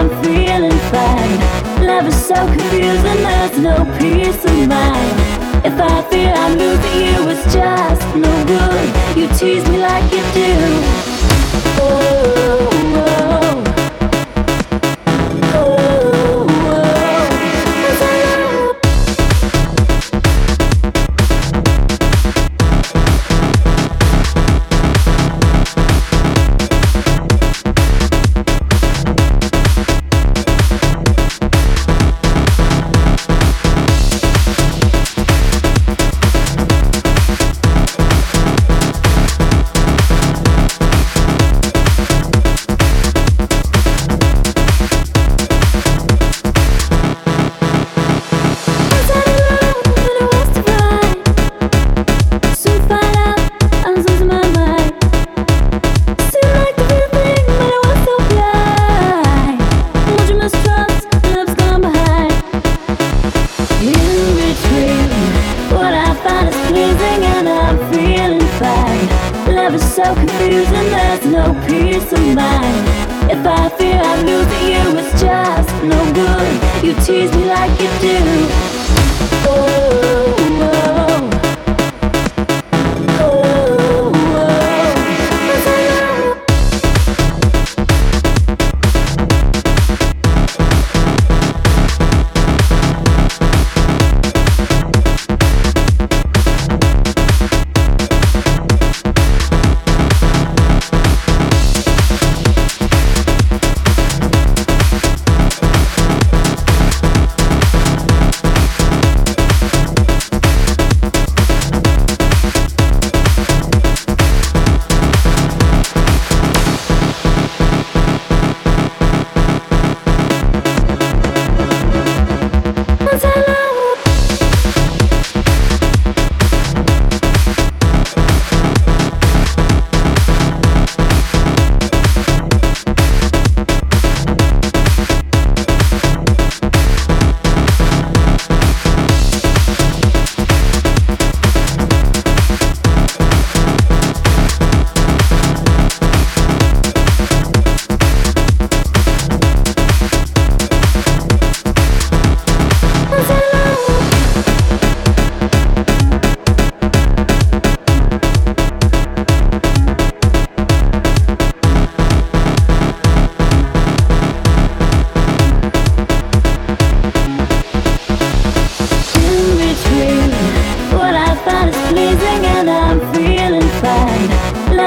I'm feeling fine. Love is so confusing, there's no peace of mind. If I feel I'm losing you, it's just no good. You tease me like you do. Oh. So confusing, there's no peace of mind. If I fear I'm losing you, it's just no good. You tease me like you do. Oh.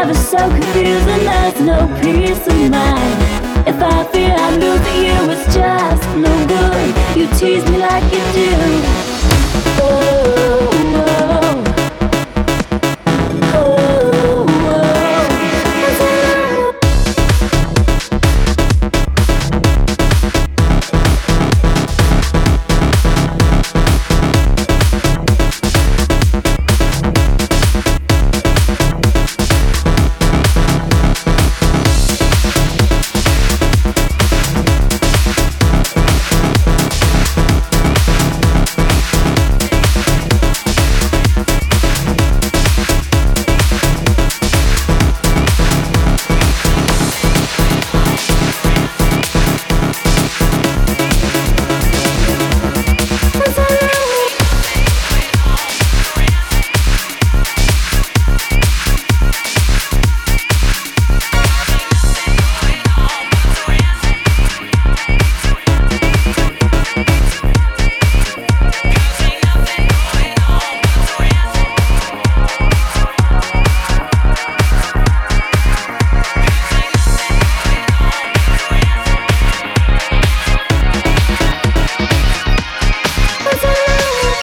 Love is so confusing, there's no peace of mind. If I fear I'm losing you, it's just no good. You tease me like you do. Oh.